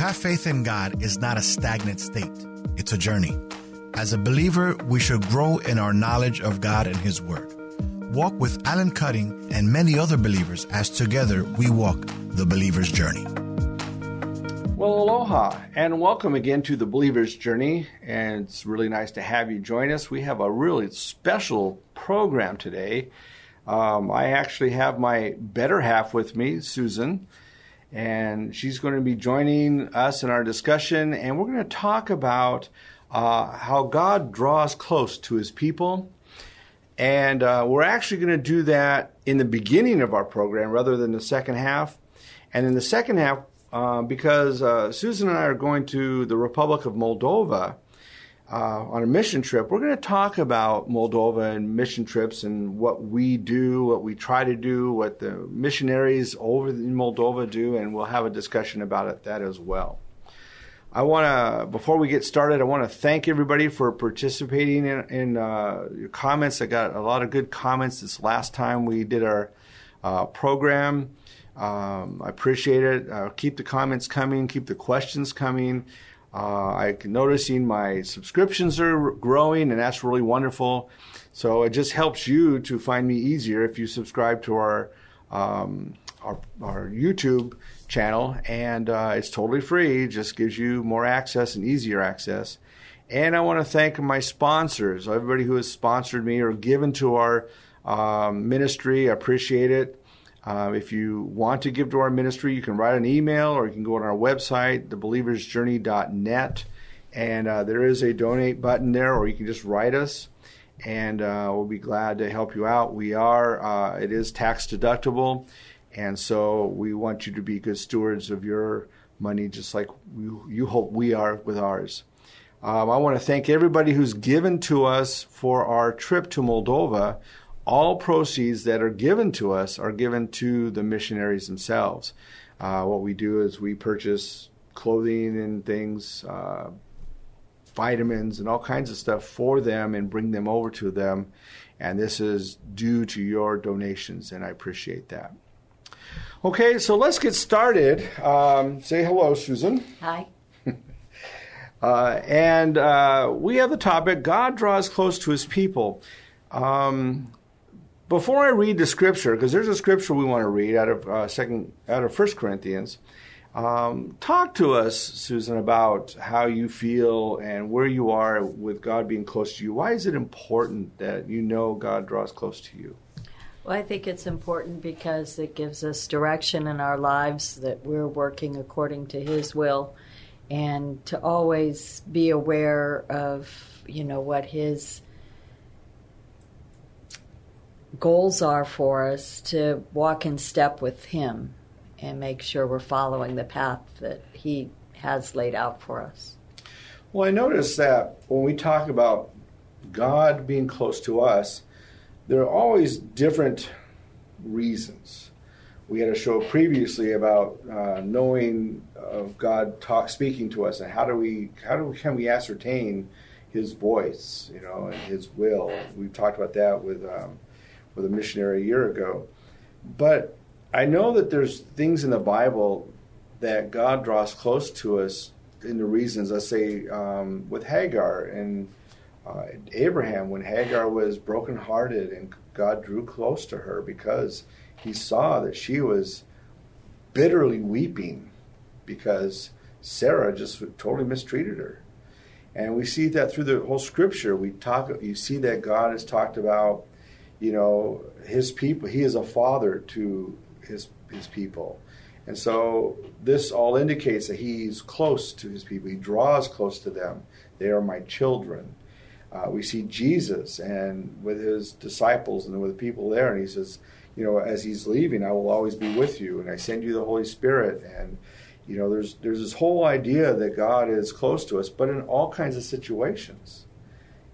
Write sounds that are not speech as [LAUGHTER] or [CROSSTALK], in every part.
have faith in God is not a stagnant state, it's a journey. As a believer, we should grow in our knowledge of God and His Word. Walk with Alan Cutting and many other believers as together we walk the believer's journey. Well, aloha, and welcome again to the Believer's Journey. And it's really nice to have you join us. We have a really special program today. Um, I actually have my better half with me, Susan, and she's going to be joining us in our discussion. And we're going to talk about uh, how God draws close to his people. And uh, we're actually going to do that in the beginning of our program rather than the second half. And in the second half, uh, because uh, Susan and I are going to the Republic of Moldova uh, on a mission trip. We're going to talk about Moldova and mission trips and what we do, what we try to do, what the missionaries over in Moldova do, and we'll have a discussion about it, that as well. I want to, before we get started, I want to thank everybody for participating in, in uh, your comments. I got a lot of good comments this last time we did our uh, program. Um, I appreciate it. Uh, keep the comments coming. Keep the questions coming. Uh, I'm noticing my subscriptions are growing, and that's really wonderful. So it just helps you to find me easier if you subscribe to our um, our, our, YouTube channel, and uh, it's totally free. It just gives you more access and easier access. And I want to thank my sponsors, everybody who has sponsored me or given to our um, ministry. I appreciate it. Uh, if you want to give to our ministry, you can write an email or you can go on our website, thebelieversjourney.net, and uh, there is a donate button there, or you can just write us, and uh, we'll be glad to help you out. We are, uh, it is tax deductible, and so we want you to be good stewards of your money, just like you, you hope we are with ours. Um, I want to thank everybody who's given to us for our trip to Moldova all proceeds that are given to us are given to the missionaries themselves. Uh, what we do is we purchase clothing and things, uh, vitamins, and all kinds of stuff for them and bring them over to them. And this is due to your donations, and I appreciate that. Okay, so let's get started. Um, say hello, Susan. Hi. [LAUGHS] uh, and uh, we have the topic God draws close to his people. Um, before I read the scripture, because there's a scripture we want to read out of uh, second out of First Corinthians, um, talk to us, Susan, about how you feel and where you are with God being close to you. Why is it important that you know God draws close to you? Well, I think it's important because it gives us direction in our lives that we're working according to His will, and to always be aware of you know what His goals are for us to walk in step with Him and make sure we're following the path that He has laid out for us. Well, I notice that when we talk about God being close to us, there are always different reasons. We had a show previously about uh, knowing of God talk speaking to us, and how do we how do can we ascertain His voice, you know, and His will. We've talked about that with um, with a missionary a year ago. But I know that there's things in the Bible that God draws close to us in the reasons. Let's say um, with Hagar and uh, Abraham, when Hagar was brokenhearted and God drew close to her because he saw that she was bitterly weeping because Sarah just totally mistreated her. And we see that through the whole scripture. We talk you see that God has talked about you know, his people, he is a father to his, his people. And so this all indicates that he's close to his people. He draws close to them. They are my children. Uh, we see Jesus and with his disciples and with the people there, and he says, you know, as he's leaving, I will always be with you, and I send you the Holy Spirit. And you know, there's there's this whole idea that God is close to us, but in all kinds of situations.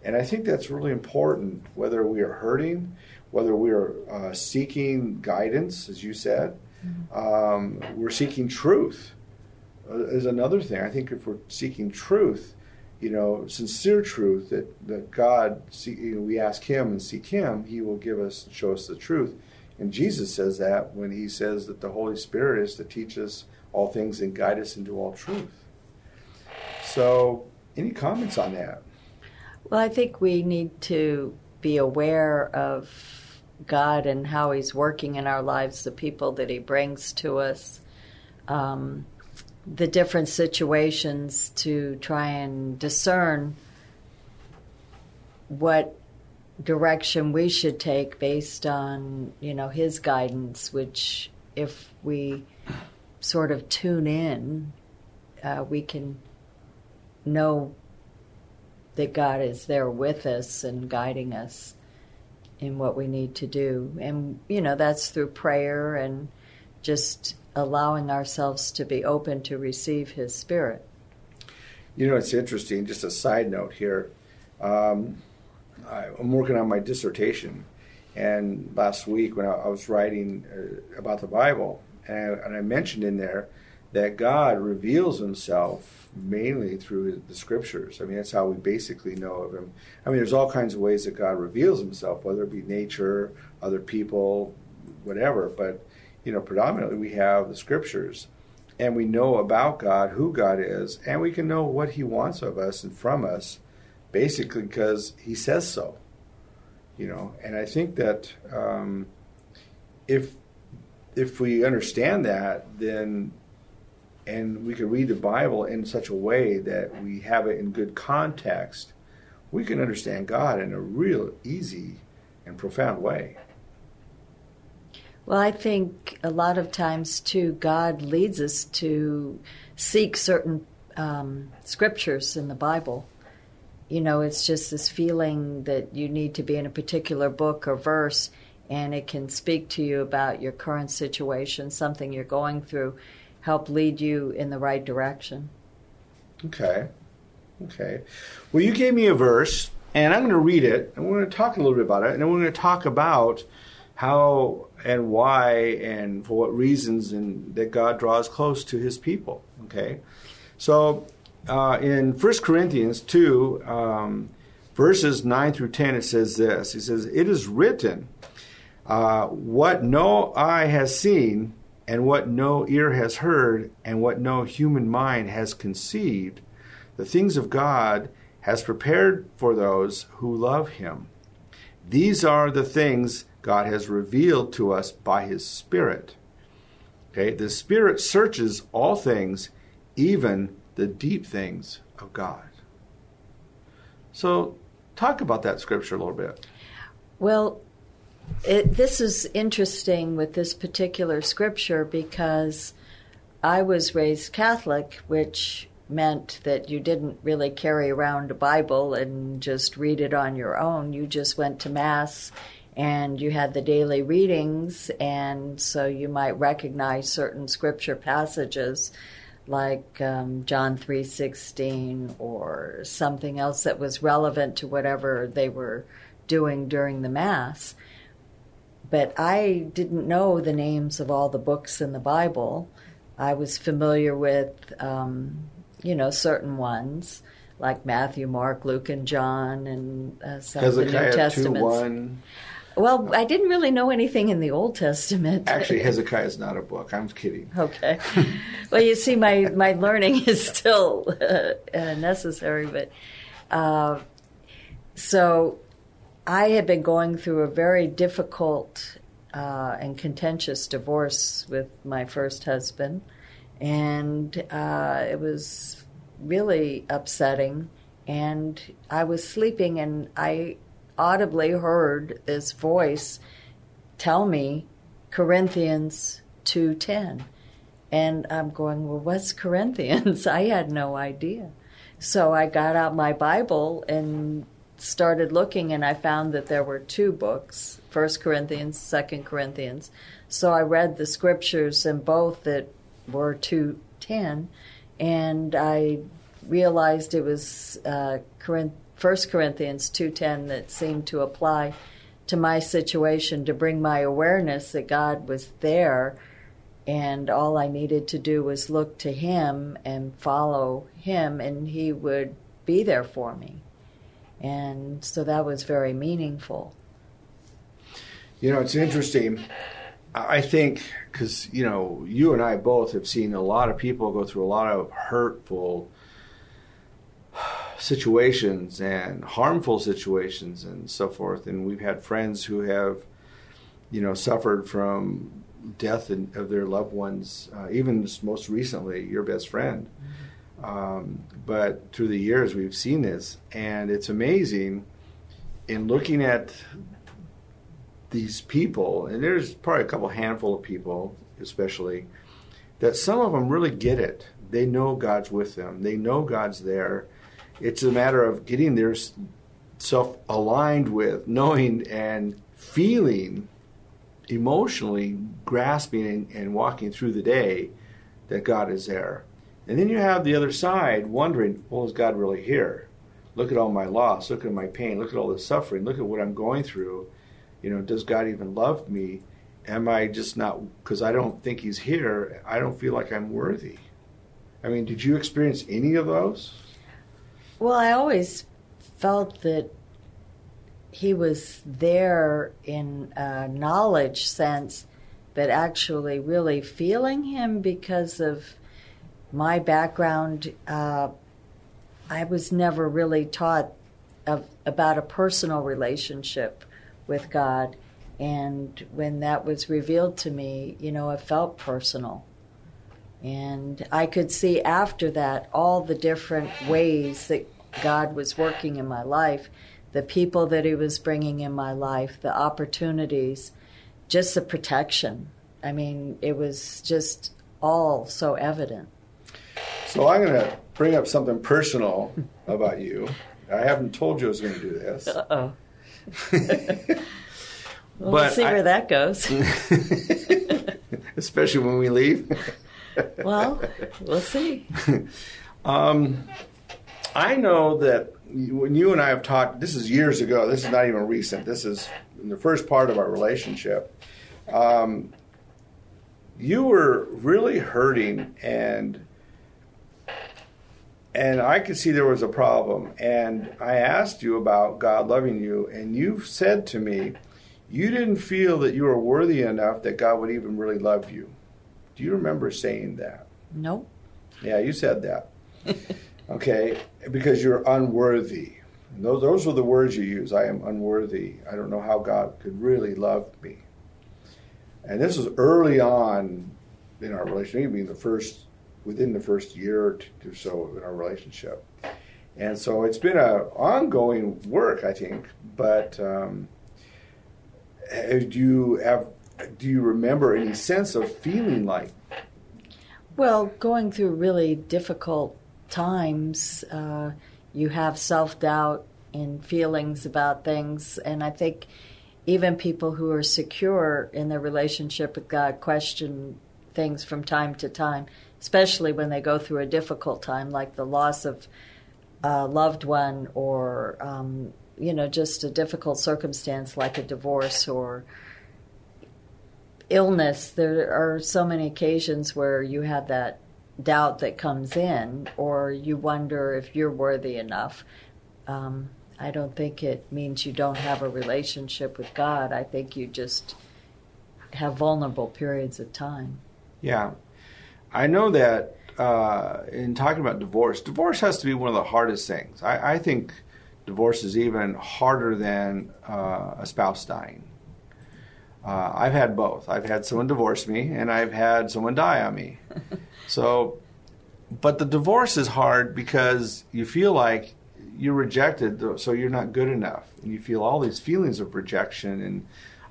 And I think that's really important, whether we are hurting, whether we are uh, seeking guidance, as you said, mm-hmm. um, we're seeking truth. Uh, is another thing. I think if we're seeking truth, you know, sincere truth that, that God, see, you know, we ask Him and seek Him, He will give us, and show us the truth. And Jesus says that when He says that the Holy Spirit is to teach us all things and guide us into all truth. So, any comments on that? Well, I think we need to be aware of God and how He's working in our lives, the people that He brings to us. Um, the different situations to try and discern what direction we should take based on you know his guidance which if we sort of tune in uh, we can know that god is there with us and guiding us in what we need to do and you know that's through prayer and just allowing ourselves to be open to receive His Spirit. You know, it's interesting, just a side note here. Um, I, am working on my dissertation, and last week when I, was writing uh, about the Bible, and I mentioned in there that God reveals Himself mainly through the Scriptures. I mean, that's how we basically know of Him. I mean, there's all kinds of ways that God reveals Himself, whether it be nature, other people, whatever. But you know, predominantly we have the scriptures and we know about God, who God is, and we can know what He wants of us and from us, basically because He says so. You know, and I think that um, if if we understand that, then and we can read the Bible in such a way that we have it in good context, we can understand God in a real easy and profound way. Well, I think a lot of times too, God leads us to seek certain um, scriptures in the Bible. You know, it's just this feeling that you need to be in a particular book or verse, and it can speak to you about your current situation, something you're going through, help lead you in the right direction. Okay. Okay. Well, you gave me a verse, and I'm going to read it, and we're going to talk a little bit about it, and then we're going to talk about how and why and for what reasons and that God draws close to his people. Okay. So uh, in 1 Corinthians 2, um, verses 9 through 10, it says this He says, It is written, uh, what no eye has seen, and what no ear has heard, and what no human mind has conceived, the things of God has prepared for those who love him. These are the things God has revealed to us by His Spirit. Okay, the Spirit searches all things, even the deep things of God. So, talk about that scripture a little bit. Well, it, this is interesting with this particular scripture because I was raised Catholic, which meant that you didn't really carry around a Bible and just read it on your own. You just went to Mass and you had the daily readings, and so you might recognize certain scripture passages like um, John 3:16 or something else that was relevant to whatever they were doing during the mass. But I didn't know the names of all the books in the Bible. I was familiar with, um, you know, certain ones like Matthew, Mark, Luke, and John, and uh, some Hezekiah of the New Testaments. Well, I didn't really know anything in the Old Testament. [LAUGHS] Actually, Hezekiah is not a book. I'm kidding. Okay. [LAUGHS] well, you see, my, my learning is still uh, [LAUGHS] uh, necessary, but uh, so I had been going through a very difficult uh, and contentious divorce with my first husband, and uh, it was really upsetting. And I was sleeping, and I audibly heard this voice tell me Corinthians 2:10. And I'm going, "Well, what's Corinthians?" [LAUGHS] I had no idea. So I got out my Bible and started looking and I found that there were two books, First Corinthians, Second Corinthians. So I read the scriptures in both that were 210 and I realized it was uh, First Corinthians 2:10 that seemed to apply to my situation to bring my awareness that God was there and all I needed to do was look to him and follow him and he would be there for me. And so that was very meaningful. You know, it's interesting. I think because, you know, you and I both have seen a lot of people go through a lot of hurtful [SIGHS] situations and harmful situations and so forth. And we've had friends who have, you know, suffered from death of their loved ones, uh, even most recently, your best friend. Um, but through the years, we've seen this, and it's amazing in looking at these people, and there's probably a couple handful of people, especially, that some of them really get it. They know God's with them. They know God's there. It's a matter of getting their self aligned with, knowing and feeling emotionally grasping and, and, walking through the day that God is there. And then you have the other side wondering, well, is God really here? Look at all my loss. Look at my pain. Look at all the suffering. Look at what I'm going through. You know, does God even love me? Am I just not, because I don't think He's here, I don't feel like I'm worthy. I mean, did you experience any of those? Well, I always felt that he was there in a knowledge sense, but actually really feeling him because of my background. Uh, I was never really taught of, about a personal relationship with God. And when that was revealed to me, you know, it felt personal. And I could see after that all the different ways that God was working in my life, the people that He was bringing in my life, the opportunities, just the protection. I mean, it was just all so evident. So I'm going to bring up something personal about you. I haven't told you I was going to do this. Uh oh. [LAUGHS] well, we'll see I, where that goes. [LAUGHS] especially when we leave. [LAUGHS] well, we'll see. Um, I know that when you and I have talked, this is years ago. This is not even recent. This is in the first part of our relationship. Um, you were really hurting, and and I could see there was a problem. And I asked you about God loving you, and you said to me, you didn't feel that you were worthy enough that God would even really love you. Do you remember saying that? No. Yeah, you said that. [LAUGHS] okay, because you're unworthy. those, those were the words you use. I am unworthy. I don't know how God could really love me. And this was early on in our relationship, maybe the first, within the first year or, so in our relationship. And so it's been an ongoing work, I think. But um, do you have do you remember any sense of feeling like? Well, going through really difficult times, uh, you have self doubt and feelings about things, and I think even people who are secure in their relationship with God question things from time to time, especially when they go through a difficult time, like the loss of a loved one or um, you know just a difficult circumstance like a divorce or illness. There are so many occasions where you have that doubt that comes in, or you wonder if you're worthy enough. Um, I don't think it means you don't have a relationship with God. I think you just have vulnerable periods of time. Yeah. I know that uh, in talking about divorce, divorce has to be one of the hardest things. I, I think divorce is even harder than uh, a spouse dying. Uh, I've had both. I've had someone divorce me, and I've had someone die on me. [LAUGHS] so, but the divorce is hard because you feel like you're rejected, so you're not good enough, and you feel all these feelings of rejection and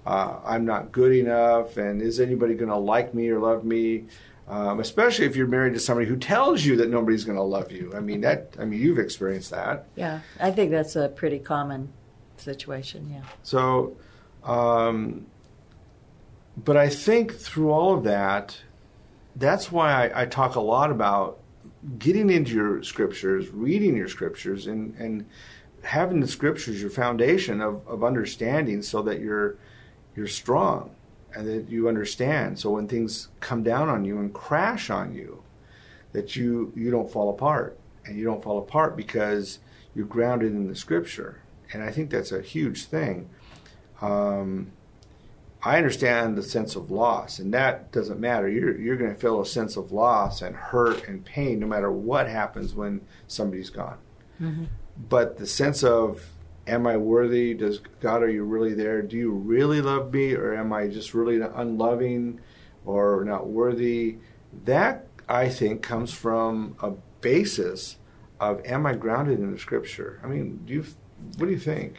uh, I'm not good enough, and is anybody going to like me or love me? Um, especially if you're married to somebody who tells you that nobody's going to love you. I mean that. I mean you've experienced that. Yeah, I think that's a pretty common situation. Yeah. So, um, but I think through all of that, that's why I, I, talk a lot about getting into your scriptures, reading your scriptures, and and having the scriptures your foundation of, of understanding, so that you're you're strong and that you understand. So when things come down on you and crash on you, that you you don't fall apart, and you don't fall apart because you're grounded in the scripture. And I think that's a huge thing. Um, I understand the sense of loss, and that doesn't matter. You're you're going to feel a sense of loss and hurt and pain no matter what happens when somebody's gone. Mm-hmm. But the sense of am I worthy? Does God are you really there? Do you really love me, or am I just really unloving or not worthy? That I think comes from a basis of am I grounded in the Scripture? I mean, do you what do you think?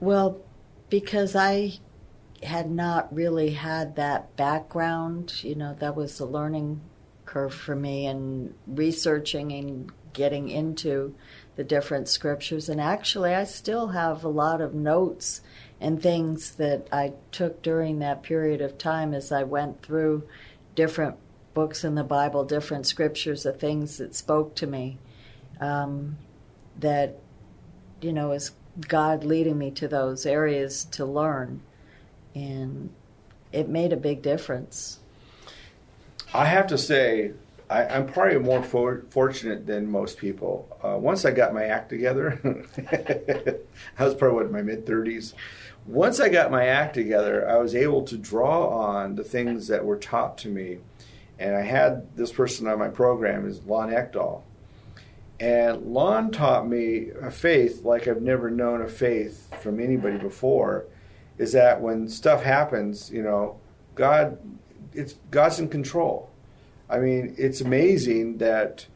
Well, because I had not really had that background. You know, that was a learning curve for me and researching and getting into the different scriptures. And actually, I still have a lot of notes and things that I took during that period of time as I went through different books in the Bible, different scriptures, the things that spoke to me. Um, that, you know, is God leading me to those areas to learn and it made a big difference. I have to say, I, am probably more for, fortunate than most people. Uh, once I got my act together, [LAUGHS] I was probably what, in my mid 30s. Once I got my act together, I was able to draw on the things that were taught to me. And I had this person on my program is Lon Ekdahl. And Lon taught me a faith like I've never known a faith from anybody before is that when stuff happens, you know, God, it's God's in control. I mean, it's amazing that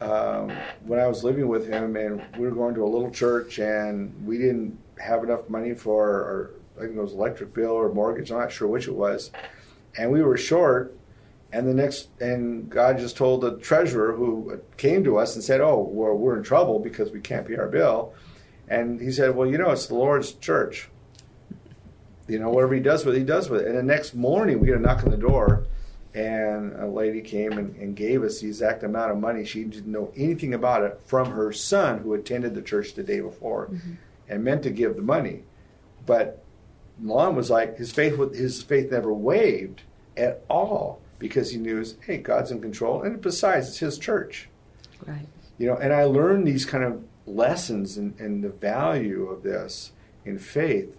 um, when I was living with him and we were going to a little church and we didn't have enough money for, our, I think it was electric bill or mortgage, I'm not sure which it was, and we were short. And the next, and God just told the treasurer who came to us and said, "Oh, we're, we're in trouble because we can't pay our bill." And he said, "Well, you know, it's the Lord's church." you know, whatever he does with it, he does with it. And the next morning, we get a knock on the door, and a lady came and, and, gave us the exact amount of money. She didn't know anything about it from her son, who attended the church the day before, mm-hmm. and meant to give the money. But Lon was like his faith. His faith never wavered at all because he knew, hey, God's in control, and besides, it's His church. Right. You know, and I learned these kind of lessons and, and the value of this in faith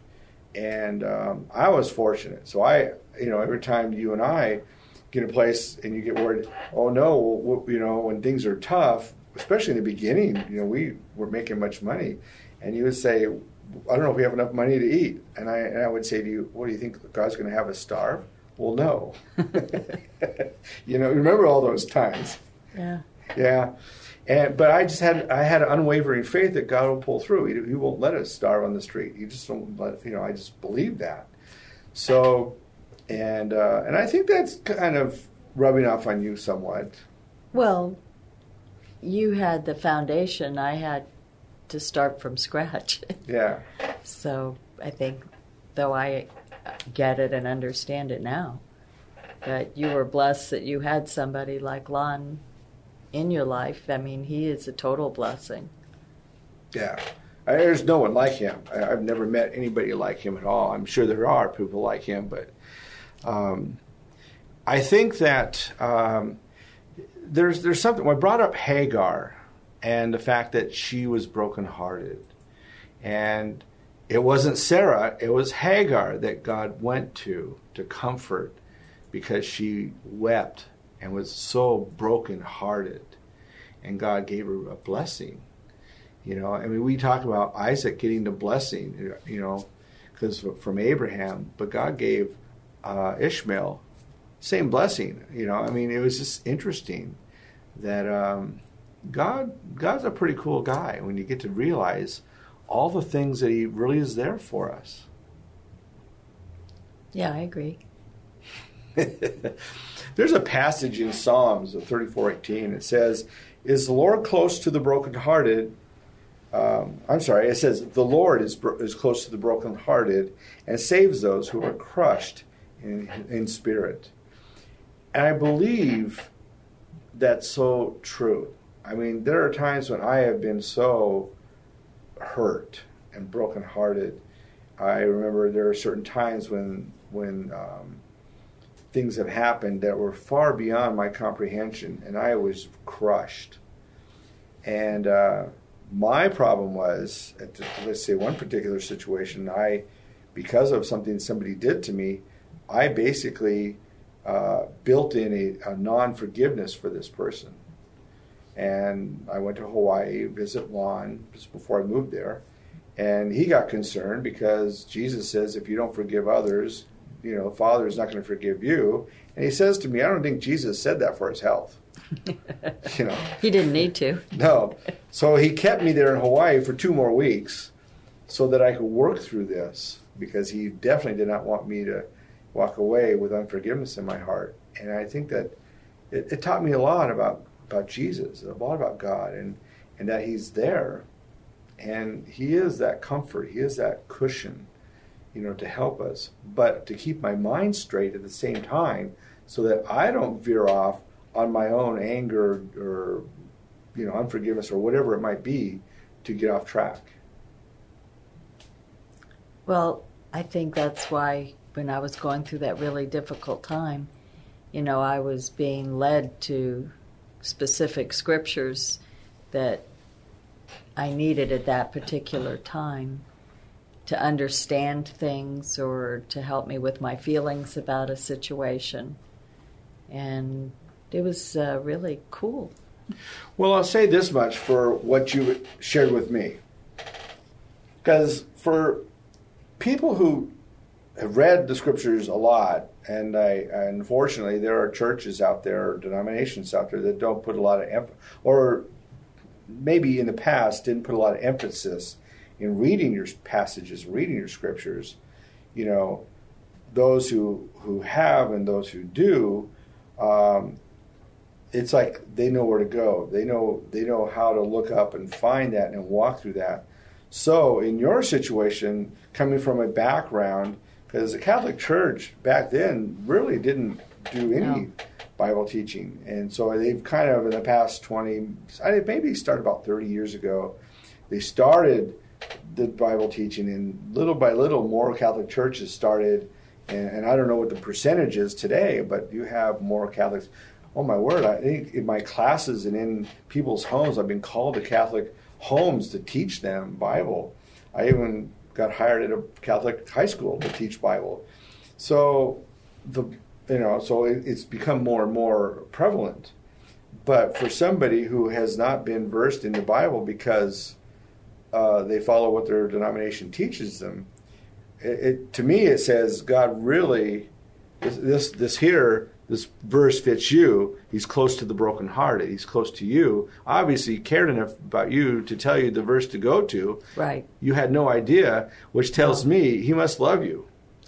and um, I was fortunate. So I, you know, every time you and I get a place and you get worried, oh no, well, you know, when things are tough, especially in the beginning, you know, we were making much money, and you would say, I don't know if we have enough money to eat, and I, and I would say to you, what do you think God's going to have us starve? Well, no. [LAUGHS] you know, remember all those times. Yeah. Yeah. And, but I just had I had an unwavering faith that God will pull through. He, he won't let us starve on the street. He just don't let you know. I just believe that. So, and uh, and I think that's kind of rubbing off on you somewhat. Well, you had the foundation. I had to start from scratch. [LAUGHS] Yeah. so I think, though I get it and understand it now, that you were blessed that you had somebody like Lon in your life. I mean, he is a total blessing. Yeah. There's no one like him. I've never met anybody like him at all. I'm sure there are people like him, but um, I think that um, there's there's something. I brought up Hagar and the fact that she was brokenhearted, and it wasn't Sarah. It was Hagar that God went to to comfort because she wept and was so broken-hearted, and God gave her a blessing. You know, I mean, we talk about Isaac getting the blessing, you know, because from Abraham, but God gave uh, Ishmael same blessing. You know, I mean, it was just interesting that um, God God's a pretty cool guy when you get to realize all the things that He really is there for us. Yeah, I agree. [LAUGHS] There's a passage in Psalms of 34:18. It says, "Is the Lord close to the brokenhearted?" Um, I'm sorry. It says, "The Lord is bro- is close to the brokenhearted and saves those who are crushed in, in spirit." And I believe that's so true. I mean, there are times when I have been so hurt and brokenhearted. I remember there are certain times when when um, things have happened that were far beyond my comprehension, and I was crushed. And uh, my problem was, the, let's say one particular situation, I, because of something somebody did to me, I basically uh, built in a, a non forgiveness for this person. And I went to Hawaii, visit Lon just before I moved there. And he got concerned because Jesus says, if you don't forgive others, you know, the Father is not going to forgive you. And he says to me, I don't think Jesus said that for his health. [LAUGHS] you know, He didn't need to. no. So he kept me there in Hawaii for two more weeks so that I could work through this because he definitely did not want me to walk away with unforgiveness in my heart. And I think that it, it taught me a lot about, about Jesus, a lot about God, and, and that he's there. And he is that comfort, he is that cushion, you know, to help us, but to keep my mind straight at the same time so that I don't veer off on my own anger or you know unforgiveness or whatever it might be to get off track. Well, I think that's why when I was going through that really difficult time, you know, I was being led to specific scriptures that I needed at that particular time to understand things or to help me with my feelings about a situation. And it was uh, really cool. Well, I'll say this much for what you shared with me. Because for people who have read the scriptures a lot, and I unfortunately there are churches out there, denominations out there that don't put a lot of emphasis, or maybe in the past didn't put a lot of emphasis in reading your passages, reading your scriptures. You know, those who who have and those who do, um, it's like they know where to go. They know they know how to look up and find that and walk through that. So in your situation, coming from a background, because the Catholic Church back then really didn't do any No. Bible teaching, and so they've kind of in the past twenty, I think maybe started about thirty years ago, they started the Bible teaching, and little by little, more Catholic churches started. And, and I don't know what the percentage is today, but you have more Catholics. Oh my word! I think in my classes and in people's homes, I've been called to Catholic homes to teach them Bible. I even got hired at a Catholic high school to teach Bible. So the you know so it, it's become more and more prevalent. But for somebody who has not been versed in the Bible because uh, they follow what their denomination teaches them, it, it, to me it says God really this, this this here this verse fits you. He's close to the brokenhearted. He's close to you. Obviously, he cared enough about you to tell you the verse to go to. Right. You had no idea, which tells me he must love you.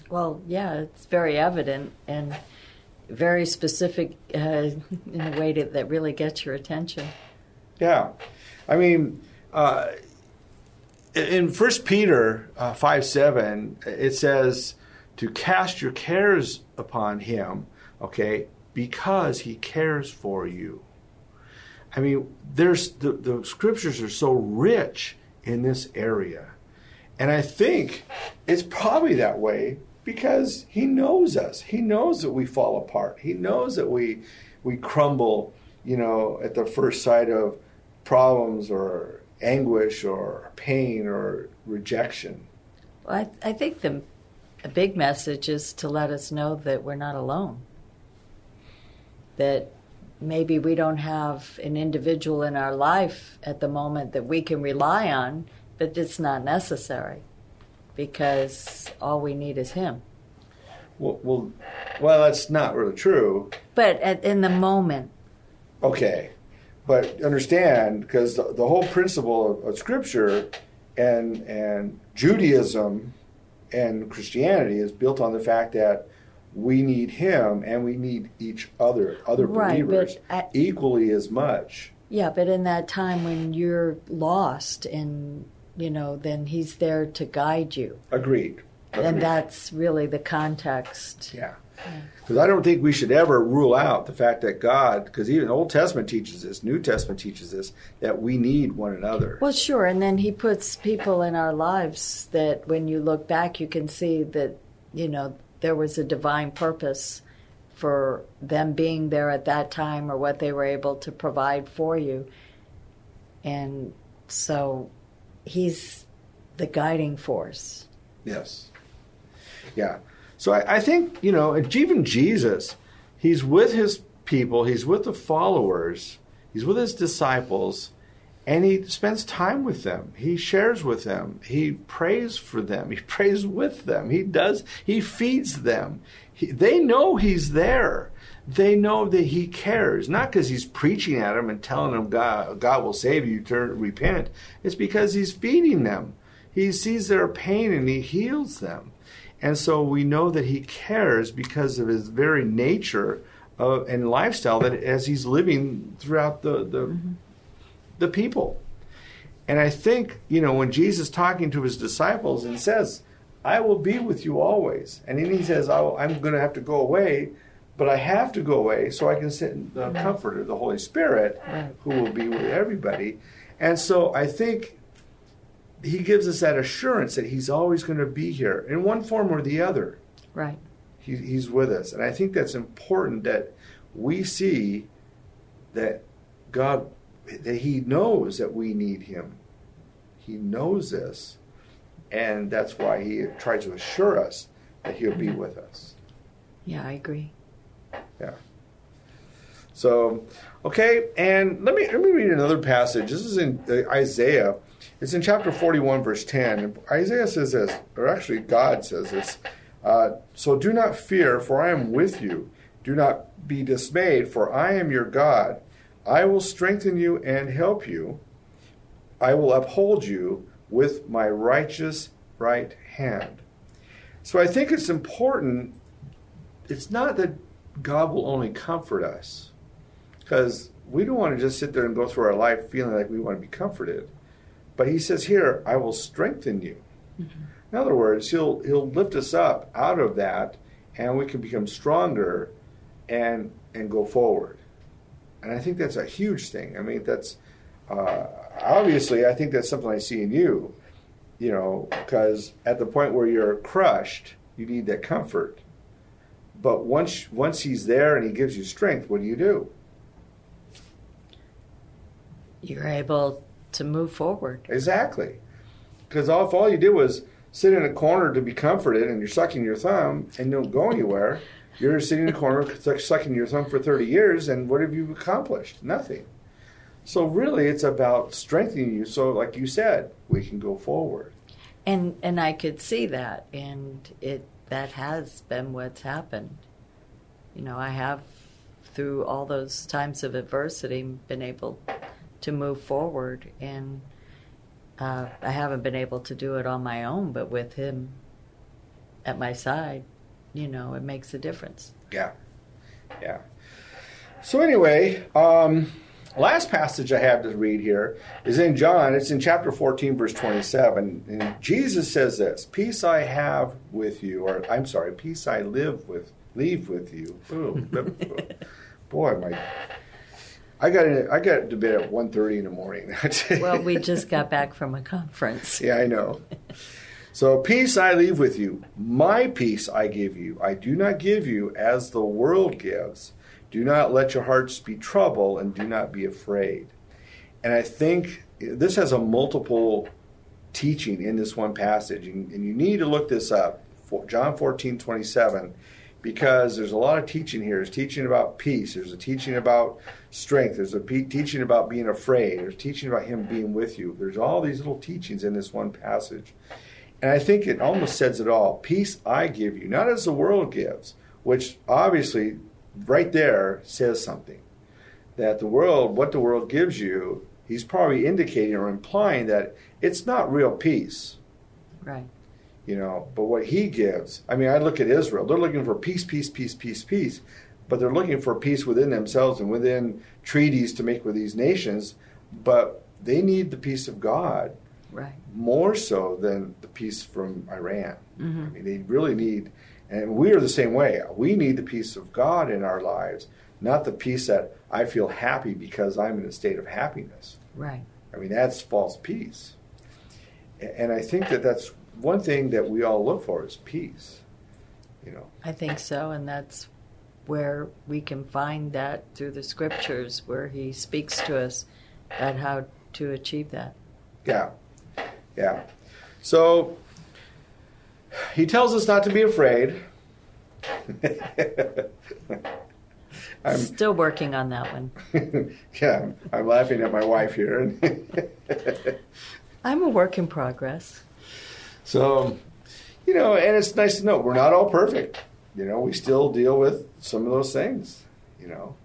Well, yeah, it's very evident and very specific uh, in a way to, that really gets your attention. Yeah, I mean, uh, in First Peter uh, five seven, it says to cast your cares upon Him. Okay, because He cares for you. I mean, there's the, the scriptures are so rich in this area, and I think it's probably that way because He knows us. He knows that we fall apart. He knows that we we crumble, you know, at the first sight of problems or anguish or pain or rejection. Well, I, I think the a big message is to let us know that we're not alone. That maybe we don't have an individual in our life at the moment that we can rely on, but it's not necessary because all we need is Him. Well, well, well that's not really true. But at, in the moment, Okay, but understand because the, the whole principle of, of Scripture and and Judaism and Christianity is built on the fact that we need him and we need each other, other Right, believers, I- equally as much. Yeah, but in that time when you're lost and, you know, then he's there to guide you. Agreed. And that's really the context. Yeah. Because I don't think we should ever rule out the fact that God, because even the Old Testament teaches this, New Testament teaches this, that we need one another. Well, sure. And then he puts people in our lives that when you look back, you can see that, you know, there was a divine purpose for them being there at that time or what they were able to provide for you. And so he's the guiding force. Yes. Yeah. So I, I think, you know, even Jesus, he's with his people, he's with the followers, he's with his disciples, and he spends time with them. He shares with them. He prays for them. He [LAUGHS] prays with them. He does, he feeds them. He, they know he's there. They know that he cares, not because he's preaching at them and telling them God, God will save you, turn, repent. It's because he's feeding them. He sees their pain and he heals them. And so we know that he cares because of his very nature of, and lifestyle that as he's living throughout the, the, mm-hmm. The people. And I think, you know, when Jesus talking to his disciples and says, I will be with you always. And then he says, "I- I'm going to have to go away, but I have to go away so I can send the comforter, the Holy Spirit, who will be with everybody. And so I think he gives us that assurance that he's always going to be here in one form or the other. Right. He, he's with us. And I think that's important that we see that God, that He knows that we need Him. He knows this. And that's why He tries to assure us that He'll be with us. Yeah, I agree. Yeah. So, okay, and let me let me read another passage. This is in uh, Isaiah. It's in chapter forty-one, verse ten. Isaiah says this, or actually, God says this. Uh, so do not fear, for I am with you. Do not be dismayed, for I am your God. I will strengthen you and help you. I will uphold you with my righteous right hand. So I think it's important. It's not that God will only comfort us, because we don't want to just sit there and go through our life feeling like we want to be comforted. But He says here, "I will strengthen you." Mm-hmm. In other words, He'll He'll lift us up out of that, and we can become stronger, and and go forward. And I think that's a huge thing. I mean, that's uh, obviously I think that's something I see in you. You know, because at the point where you're crushed, you need that comfort. But once once he's there and he gives you strength, what do you do? You're able to move forward. Exactly. Because all, if all you did was sit in a corner to be comforted and you're sucking your thumb and don't go anywhere, you're sitting in a corner sucking your thumb for 30 years, and what have you accomplished? Nothing. So really, it's about strengthening you. So, like you said, we can go forward. And and I could see that and it that has been what's happened. You know, I have through all those times of adversity been able to move forward and uh, I haven't been able to do it on my own, but with him at my side, you know, it makes a difference. Yeah. Yeah. So anyway, um, last passage I have to read here is in John. It's in chapter 14, verse 27. And Jesus says this, Peace I have with you, or I'm sorry, peace I live with, leave with you. Ooh, [LAUGHS] boy, my I got in, I got to bed at 1.30 in the morning. [LAUGHS] Well, we just got back from a conference. Yeah, I know. So, peace I leave with you. My peace I give you. I do not give you as the world gives. Do not let your hearts be troubled and do not be afraid. And I think this has a multiple teaching in this one passage. And, you need to look this up. John 14, 27 because there's a lot of teaching here. There's teaching about peace. There's a teaching about strength. There's a teaching about being afraid. There's teaching about Him being with you. There's all these little teachings in this one passage. And I think it almost says it all. Peace I give you, not as the world gives, which obviously right there says something. That the world, what the world gives you, he's probably indicating or implying that it's not real peace. Right. you know. But what he gives, I mean, I look at Israel; they're looking for peace, peace, peace, peace, peace, but they're looking for peace within themselves and within treaties to make with these nations. But they need the peace of God Right. more so than the peace from Iran. Mm-hmm. I mean, they really need, and we are the same way. We need the peace of God in our lives, not the peace that I feel happy because I'm in a state of happiness. Right. I mean, that's false peace. And I think that that's one thing that we all look for is peace. You know, I think so, and that's where we can find that through the scriptures, where he speaks to us about how to achieve that. yeah, yeah. So he tells us not to be afraid. [LAUGHS] I'm Still working on that one. [LAUGHS] yeah, I'm, I'm laughing at my wife here. [LAUGHS] I'm a work in progress. so, you know, and it's nice to know we're not all perfect. You know, we still deal with some of those things, you know.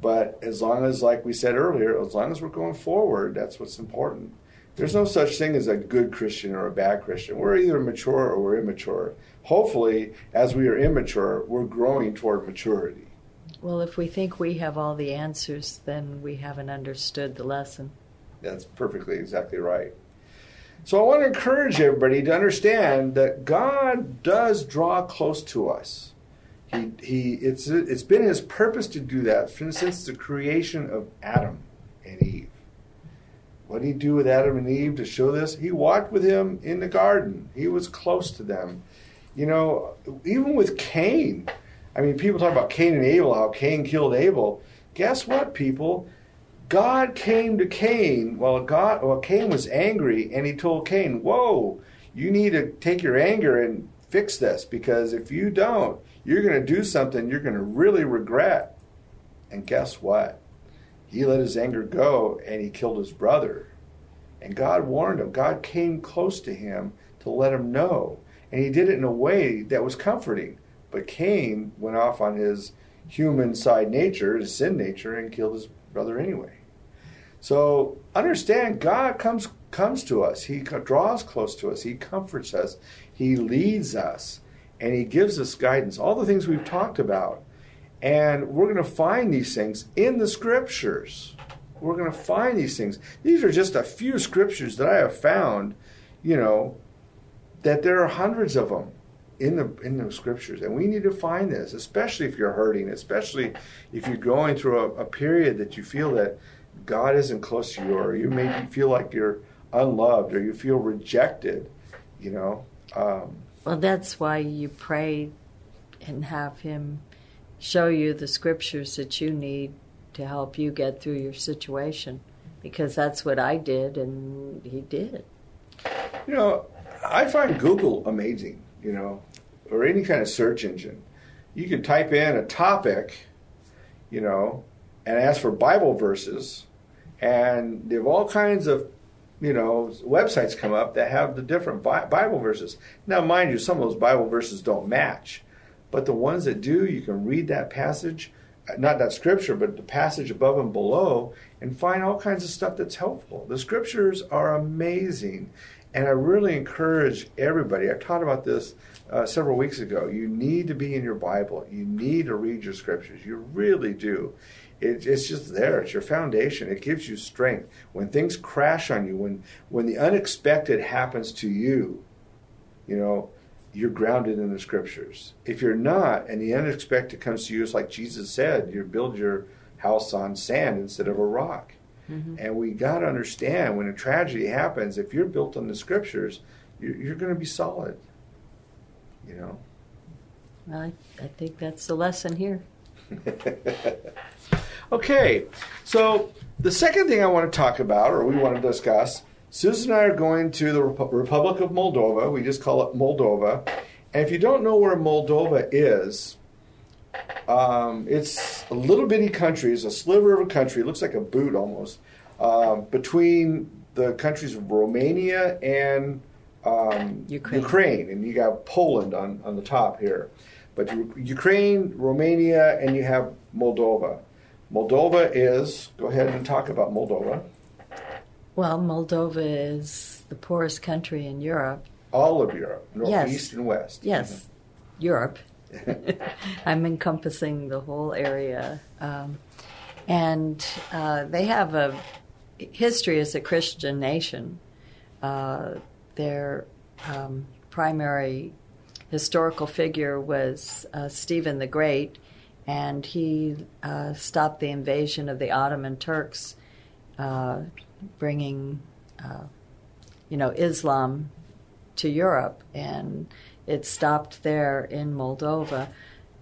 But as long as, like we said earlier, as long as we're going forward, that's what's important. There's no such thing as a good Christian or a bad Christian. We're either mature or we're immature. Hopefully, as we are immature, we're growing toward maturity. Well, if we think we have all the answers, then we haven't understood the lesson. That's perfectly exactly right. So I want to encourage everybody to understand that God does draw close to us. He, he, it's, it's been his purpose to do that since the creation of Adam and Eve. What did he do with Adam and Eve to show this? He walked with him in the garden. He was close to them. You know, even with Cain. I mean, people talk about Cain and Abel, how Cain killed Abel. Guess what, people? God came to Cain while God well Cain was angry and he told Cain, "Whoa, you need to take your anger and fix this because if you don't, you're going to do something you're going to really regret." And guess what? He let his anger go and he killed his brother. And God warned him. God came close to him to let him know. And he did it in a way that was comforting. But Cain went off on his human side nature, his sin nature, and killed his brother anyway. So understand, God comes comes to us. He draws close to us. He comforts us. He leads us, and He gives us guidance. All the things we've talked about, and we're going to find these things in the Scriptures. We're going to find these things. These are just a few scriptures that I have found. You know that there are hundreds of them in the in the scriptures, and we need to find this, especially if you're hurting, especially if you're going through a, a period that you feel that God isn't close to you, or you maybe feel like you're unloved, or you feel rejected. You know, um, Well, that's why you pray and have Him show you the scriptures that you need to help you get through your situation. Because that's what I did, and He did. you know, I find Google amazing. You know, or any kind of search engine. You can type in a topic, you know, and ask for Bible verses, and they have all kinds of, you know, websites come up that have the different Bible verses. Now, mind you, some of those Bible verses don't match, but the ones that do, you can read that passage, not that scripture, but the passage above and below, and find all kinds of stuff that's helpful. The scriptures are amazing, and I really encourage everybody. I taught about this uh, several weeks ago. You need to be in your Bible. You need to read your scriptures. You really do. It, it's just there. It's your foundation. It gives you strength. When things crash on you, when when the unexpected happens to you, you know, you're grounded in the scriptures. If you're not, and the unexpected comes to you, it's like Jesus said, you build your house on sand instead of a rock. Mm-hmm. And we got to understand when a tragedy happens, if you're built on the scriptures, you're, you're going to be solid. You know. Well, I, I think that's the lesson here. [LAUGHS] Okay, so the second thing I want to talk about, or we want to discuss, Susan and I are going to the Repu- Republic of Moldova. We just call it Moldova. And if you don't know where Moldova is, um, it's a little bitty country. It's a sliver of a country. It looks like a boot almost. Um, between the countries of Romania and um, Ukraine. Ukraine. And you got Poland on, on the top here. But Ukraine, Romania, and you have Moldova. Moldova is, go ahead and talk about Moldova. Well, Moldova is the poorest country in Europe. All of Europe, north, Yes. east, and west. Yes, Europe. [LAUGHS] I'm encompassing the whole area. Um, and uh, they have a history as a Christian nation. Uh, their um, primary historical figure was uh, Stephen the Great, and he uh, stopped the invasion of the Ottoman Turks, uh, bringing, uh, you know, Islam to Europe, and it stopped there in Moldova.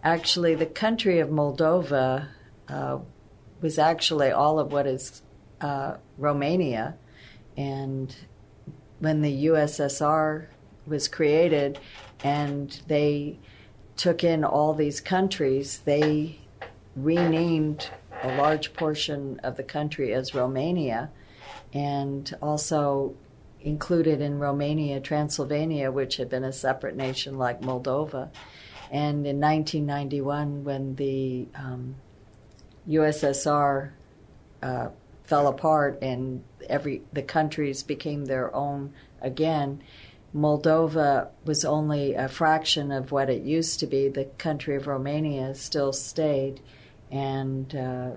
Actually, the country of Moldova uh, was actually all of what is uh, Romania, and when the USSR was created, and they took in all these countries, they renamed a large portion of the country as Romania, and also included in Romania Transylvania, which had been a separate nation like Moldova. And in 1991, when the um, USSR uh, fell apart and every the countries became their own again, Moldova was only a fraction of what it used to be. The country of Romania still stayed, and uh,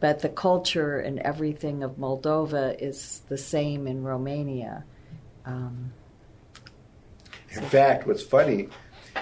but the culture and everything of Moldova is the same in Romania. Um, In fact, what's funny,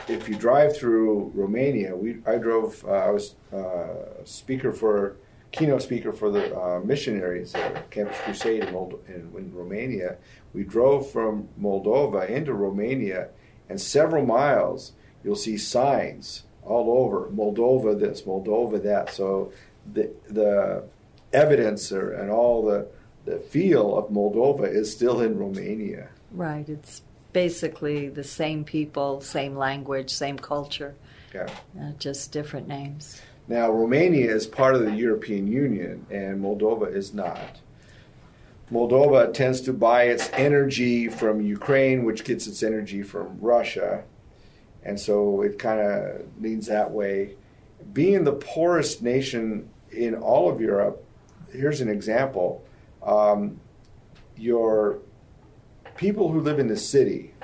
if you drive through Romania, we I drove. Uh, I was uh, speaker for keynote speaker for the uh, missionaries at Campus Crusade in, Mold- in, in Romania. We drove from Moldova into Romania, and several miles you'll see signs all over Moldova this, Moldova that. So the the evidence or, and all the the feel of Moldova is still in Romania. right, it's basically the same people, same language, same culture, Yeah. uh, just different names. Now, Romania is part of the European Union, and Moldova is not. Moldova tends to buy its energy from Ukraine, which gets its energy from Russia, and so it kind of leans that way. Being the poorest nation in all of Europe, here's an example. Um, your people who live in the city,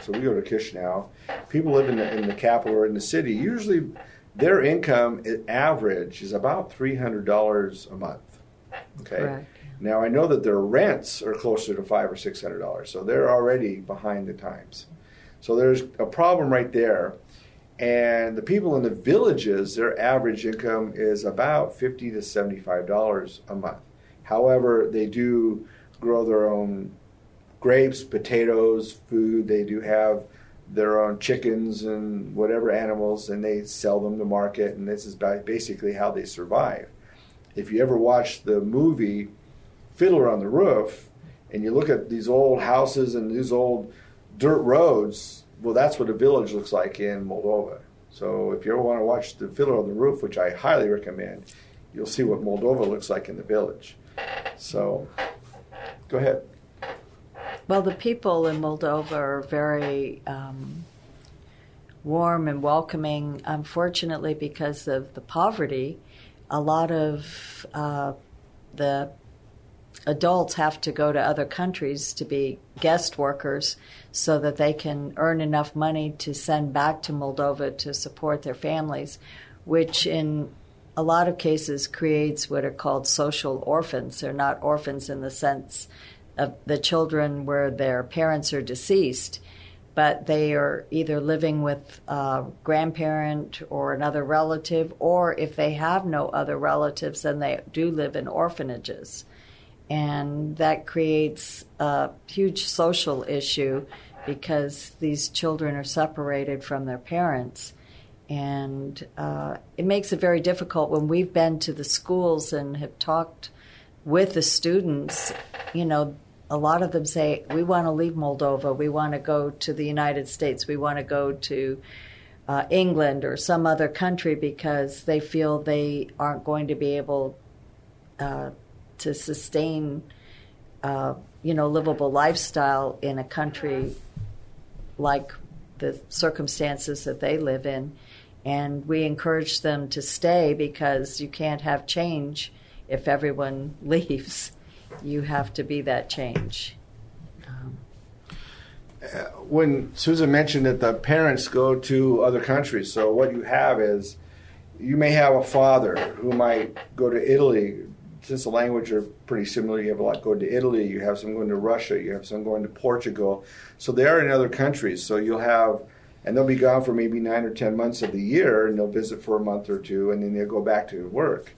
so we go to Chisinau, people live in the, in the capital or in the city, usually their income average is about $300 a month. Okay. Correct. Now I know that their rents are closer to five or six hundred dollars, so they're already behind the times. So there's a problem right there. And the people in the villages, their average income is about fifty to seventy-five dollars a month. However, they do grow their own grapes, potatoes, food. They do have their own chickens and whatever animals, and they sell them to market. And this is basically how they survive. If you ever watch the movie Fiddler on the Roof, and you look at these old houses and these old dirt roads, well, that's what a village looks like in Moldova. So if you ever want to watch the Fiddler on the Roof, which I highly recommend, you'll see what Moldova looks like in the village. So, go ahead. Well, the people in Moldova are very um, warm and welcoming. Unfortunately, because of the poverty, a lot of uh, the adults have to go to other countries to be guest workers so that they can earn enough money to send back to Moldova to support their families, which in a lot of cases creates what are called social orphans. They're not orphans in the sense of the children where their parents are deceased, but they are either living with a grandparent or another relative, or if they have no other relatives, then they do live in orphanages. And that creates a huge social issue because these children are separated from their parents. And uh, it makes it very difficult when we've been to the schools and have talked with the students. You know, a lot of them say, We want to leave Moldova. We want to go to the United States. We want to go to uh, England or some other country because they feel they aren't going to be able uh, to sustain, uh, you know, livable lifestyle in a country like the circumstances that they live in. And we encourage them to stay because you can't have change if everyone [LAUGHS] leaves. You have to be that change. Um, when Susan mentioned that the parents go to other countries, so what you have is you may have a father who might go to Italy. Since the language are pretty similar, you have a lot going to Italy. You have some going to Russia. You have some going to Portugal. So they are in other countries. So you'll have, and they'll be gone for maybe nine or ten months of the year, and they'll visit for a month or two, and then they'll go back to work.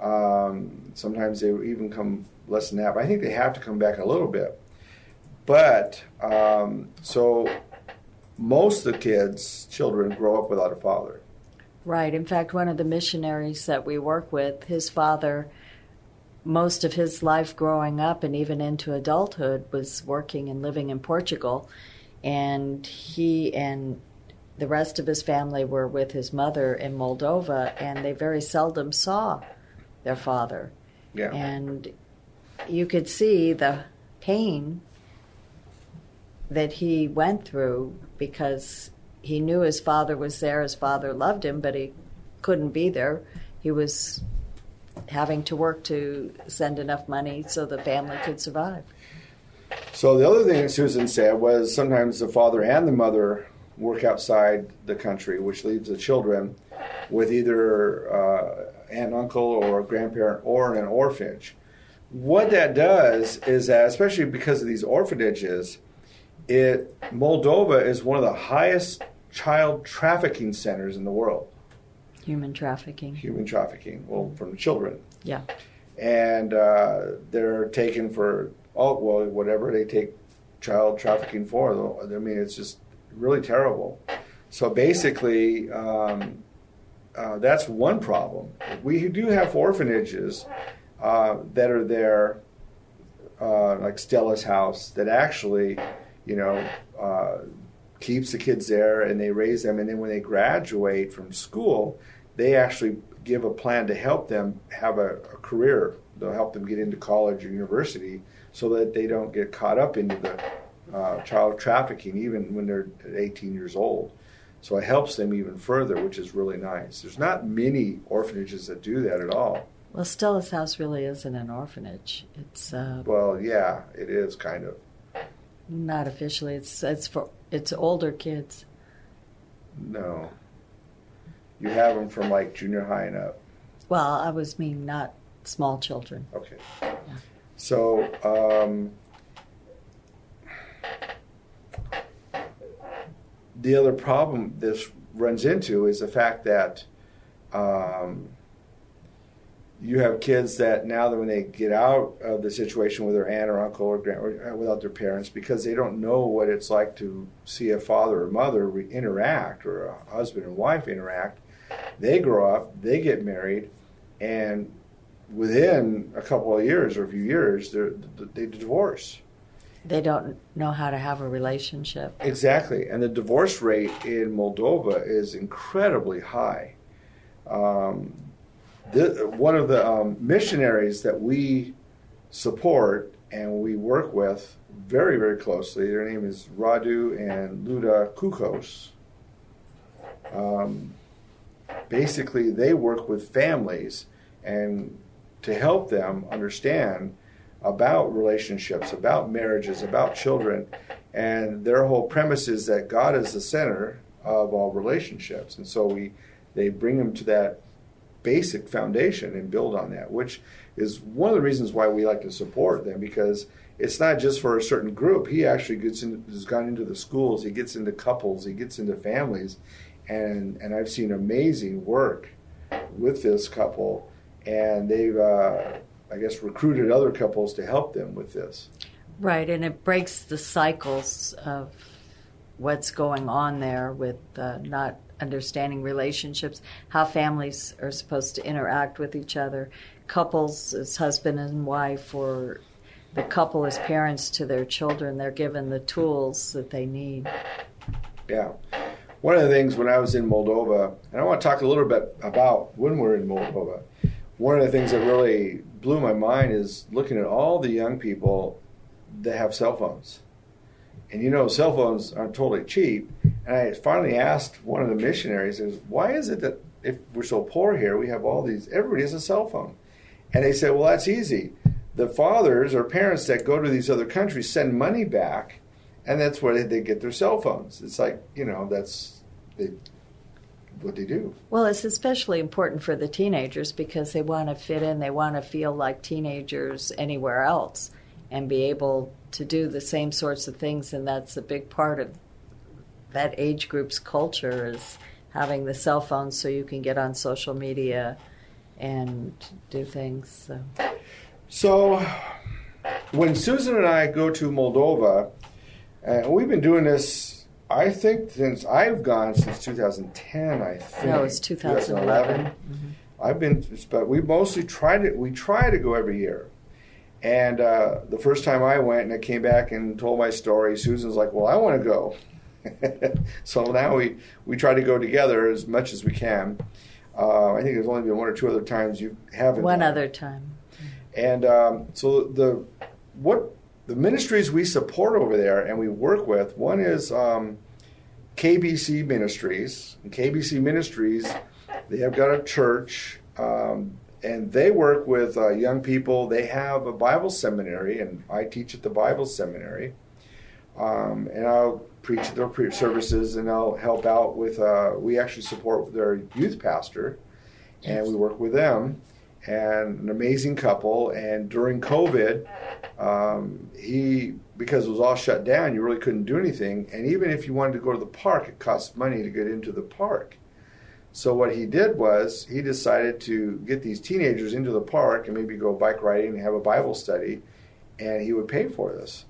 Um, sometimes they even come less than that. But I think they have to come back a little bit. But um, so most of the kids, children, grow up without a father. Right. In fact, one of the missionaries that we work with, his father, most of his life growing up and even into adulthood was working and living in Portugal. And he and the rest of his family were with his mother in Moldova, and they very seldom saw their father. Yeah. And you could see the pain that he went through because he knew his father was there, his father loved him, but he couldn't be there. He was having to work to send enough money so the family could survive. So the other thing Susan said was sometimes the father and the mother work outside the country, which leaves the children with either uh, an uncle or grandparent or an orphanage. What that does is that, especially because of these orphanages, it Moldova is one of the highest child trafficking centers in the world. Human trafficking. Human trafficking, well, from children, Yeah. and uh, they're taken for oh well whatever they take child trafficking for. though. I mean, it's just really terrible. So basically, um, uh, that's one problem. We do have orphanages uh, that are there, uh, like Stella's house, that actually, you know, uh, keeps the kids there and they raise them. And then when they graduate from school, they actually give a plan to help them have a, a career. They'll help them get into college or university so that they don't get caught up into the uh, child trafficking even when they're 18 years old. So it helps them even further, which is really nice. There's not many orphanages that do that at all. Well, Stella's house really isn't an orphanage. It's uh, Well, yeah, it is kind of. not officially. It's it's for it's older kids. No. You have them from like junior high and up. Well, I was mean not small children. Okay. So, um, the other problem this runs into is the fact that um, you have kids that now that when they get out of the situation with their aunt or uncle or, grand, or uh, without their parents because they don't know what it's like to see a father or mother re- interact or a husband and wife interact they grow up they get married and within a couple of years or a few years they're, divorce They don't know how to have a relationship. Exactly, and the divorce rate in Moldova is incredibly high. Um, the, one of the um, missionaries that we support and we work with very, very closely, their name is Radu and Luda Kukos. Um, basically, they work with families and to help them understand about relationships, about marriages, about children. And their whole premise is that God is the center of all relationships. And so we they bring them to that basic foundation and build on that, which is one of the reasons why we like to support them because it's not just for a certain group. He actually gets in, has gone into the schools, he gets into couples, he gets into families, and and I've seen amazing work with this couple, and they've uh, I guess recruited other couples to help them with this. Right, and it breaks the cycles of what's going on there with uh, not understanding relationships, how families are supposed to interact with each other, couples as husband and wife, or the couple as parents to their children. They're given the tools that they need. Yeah. One of the things when I was in Moldova, and I want to talk a little bit about when we're in Moldova, one of the things that really blew my mind is looking at all the young people that have cell phones. And you know, cell phones aren't totally cheap. And I finally asked one of the missionaries, is why is it that if we're so poor here, we have all these, everybody has a cell phone? And they said, well, that's easy. The fathers or parents that go to these other countries send money back, and that's where they, they get their cell phones. It's like you know that's they, what they do. Well, it's especially important for the teenagers because they want to fit in. They want to feel like teenagers anywhere else and be able to do the same sorts of things. And that's a big part of that age group's culture is having the cell phone so you can get on social media and do things. So, so when Susan and I go to Moldova, and we've been doing this I think since I've gone since 2010, I think. No, it's 2011. 2011. Mm-hmm. I've been, but we mostly tried it. We try to go every year. And uh, the first time I went and I came back and told my story, Susan's like, "Well, I want to go." [LAUGHS] so now we we try to go together as much as we can. Uh, I think there's only been one or two other times you haven't. One other time. And um, so the what the ministries we support over there and we work with, one is um, KBC Ministries. And KBC Ministries, they have got a church, um, and they work with uh, young people. They have a Bible seminary, and I teach at the Bible seminary. Um, and I'll preach their services, and I'll help out with. Uh, we actually support their youth pastor, and we work with them and an amazing couple. And during COVID, um, he because it was all shut down, you really couldn't do anything. And even if you wanted to go to the park, it cost money to get into the park. So what he did was he decided to get these teenagers into the park and maybe go bike riding and have a Bible study, and he would pay for this.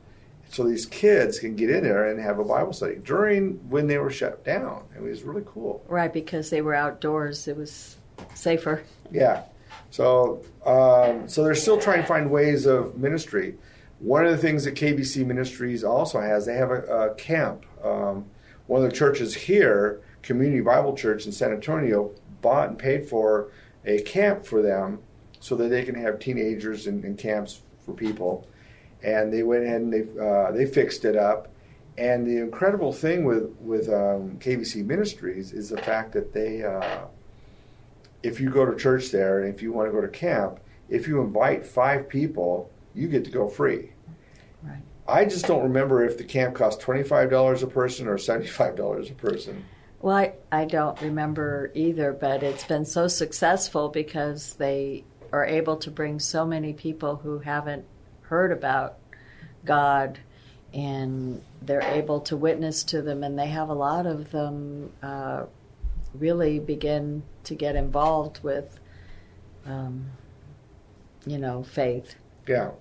So these kids can get in there and have a Bible study during when they were shut down. It was really cool. Right, because they were outdoors. It was safer. Yeah. So, um, so they're still trying to find ways of ministry. One of the things that KBC Ministries also has, they have a, a camp. Um, one of the churches here, Community Bible Church in San Antonio, bought and paid for a camp for them so that they can have teenagers in, in camps for people. And they went ahead and they uh, they fixed it up. And the incredible thing with with um, KBC Ministries is the fact that they uh, if you go to church there and if you want to go to camp, if you invite five people, you get to go free. Right. I just don't remember if the camp cost $25 a person or $75 a person. Well, I, I don't remember either, but it's been so successful because they are able to bring so many people who haven't heard about God and they're able to witness to them, and they have a lot of them uh, really begin to get involved with, um, you know, faith. Yeah.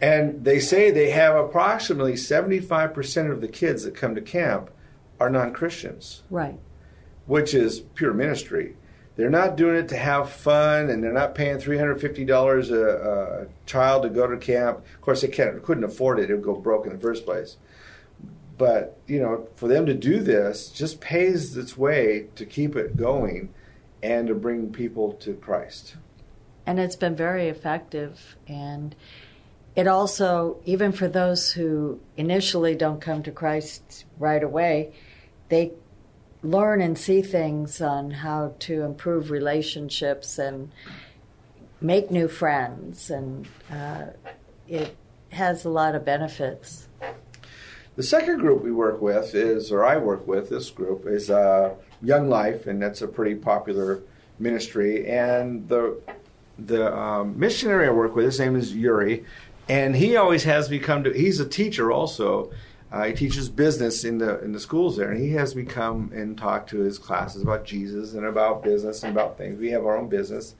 And they say they have approximately 75% of the kids that come to camp are non Christians. Right. Which is pure ministry. They're not doing it to have fun and they're not paying $350 a, a child to go to camp. Of course, they can't, couldn't afford it, it would go broke in the first place. But, you know, for them to do this just pays its way to keep it going and to bring people to Christ. And it's been very effective. And it also, even for those who initially don't come to Christ right away, they learn and see things on how to improve relationships and make new friends. And uh, it has a lot of benefits. The second group we work with is, or I work with, this group is uh, Young Life, and that's a pretty popular ministry. And the the um, missionary I work with, his name is Yuri, and he always has me come to. He's a teacher also. Uh, he teaches business in the in the schools there, and he has me come and talk to his classes about Jesus and about business and about things. We have our own business,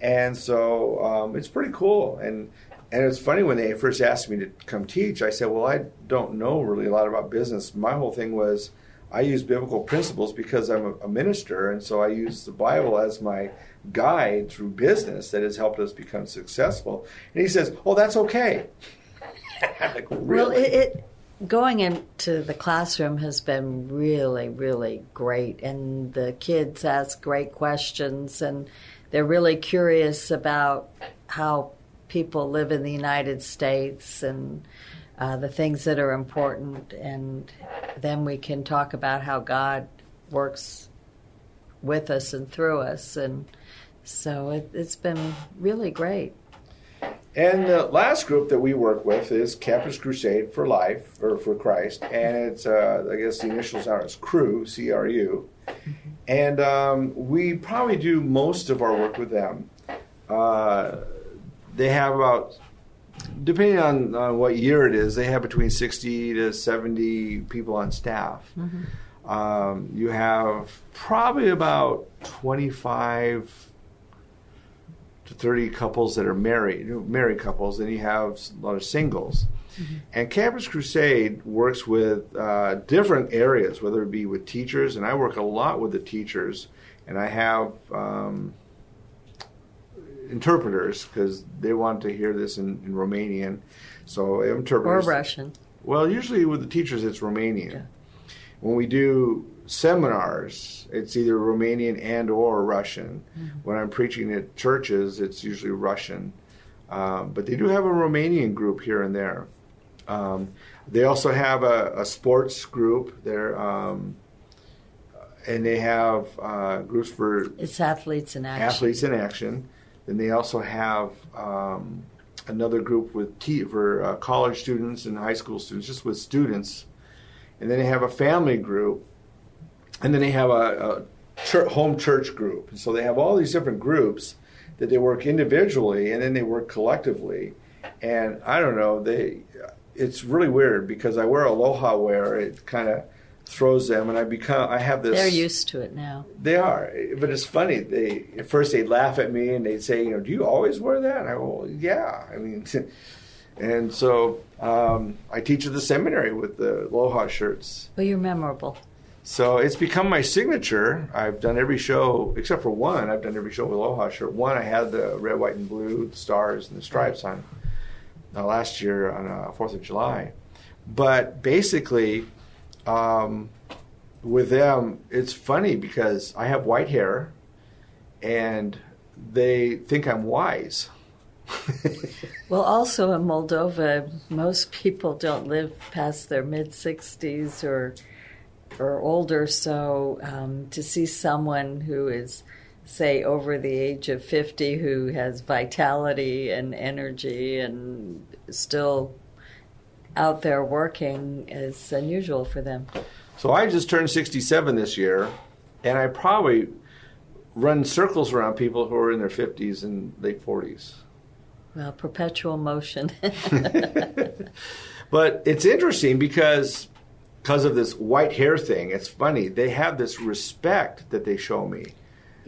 and so um, it's pretty cool. And and it's funny when they first asked me to come teach, I said, Well, I don't know really a lot about business. My whole thing was I use biblical principles because I'm a, a minister, and so I use the Bible as my guide through business that has helped us become successful. And he says, Oh, that's okay. [LAUGHS] like, really? Well, it, it going into the classroom has been really, really great, and the kids ask great questions, and they're really curious about how people live in the United States and uh, the things that are important, and then we can talk about how God works with us and through us, and so it, has been really great. And the last group that we work with is Campus Crusade for Life or for Christ, and it's uh, I guess the initials are it's CRU, C R U, and um, we probably do most of our work with them. Uh, they have about, depending on, on what year it is, they have between sixty to seventy people on staff. Um, you have probably about twenty five to 30 couples that are married, married couples, and you have a lot of singles. And Campus Crusade works with uh, different areas, whether it be with teachers, and I work a lot with the teachers, and I have um, interpreters because they want to hear this in, in Romanian. So I have Or. Russian. Well, usually with the teachers, it's Romanian. Yeah. When we do seminars, it's either Romanian and or Russian. When I'm preaching at churches, it's usually Russian. Um, but they do have a Romanian group here and there. Um, they also have a, a sports group there, um, and they have uh, groups for It's athletes in action. athletes in action. Then they also have um, another group with te- for uh, college students and high school students, just with students. And then they have a family group, and then they have a, a chur home church group. And so they have all these different groups that they work individually, and then they work collectively. And I don't know, they it's really weird because I wear aloha wear. It kind of throws them, and I become I have this. They're used to it now. They are, but it's funny. They at first they'd laugh at me and they'd say, "You know, do you always wear that?" And I go, well, "Yeah." I mean, [LAUGHS] and so um, I teach at the seminary with the Aloha shirts. Well, you're memorable. So it's become my signature. I've done every show except for one. I've done every show with Aloha shirt. One, I had the red, white, and blue stars and the stripes on uh, last year on uh, Fourth of July. But basically, um, with them, it's funny because I have white hair, and they think I'm wise. [LAUGHS] Well, also in Moldova, most people don't live past their mid 60s or or older. So um, to see someone who is, say, over the age of 50 who has vitality and energy and still out there working is unusual for them. So I just turned 67 this year, and I probably run circles around people who are in their 50s and late 40s. Well, perpetual motion. [LAUGHS] [LAUGHS] But it's interesting because because of this white hair thing, it's funny. They have this respect that they show me.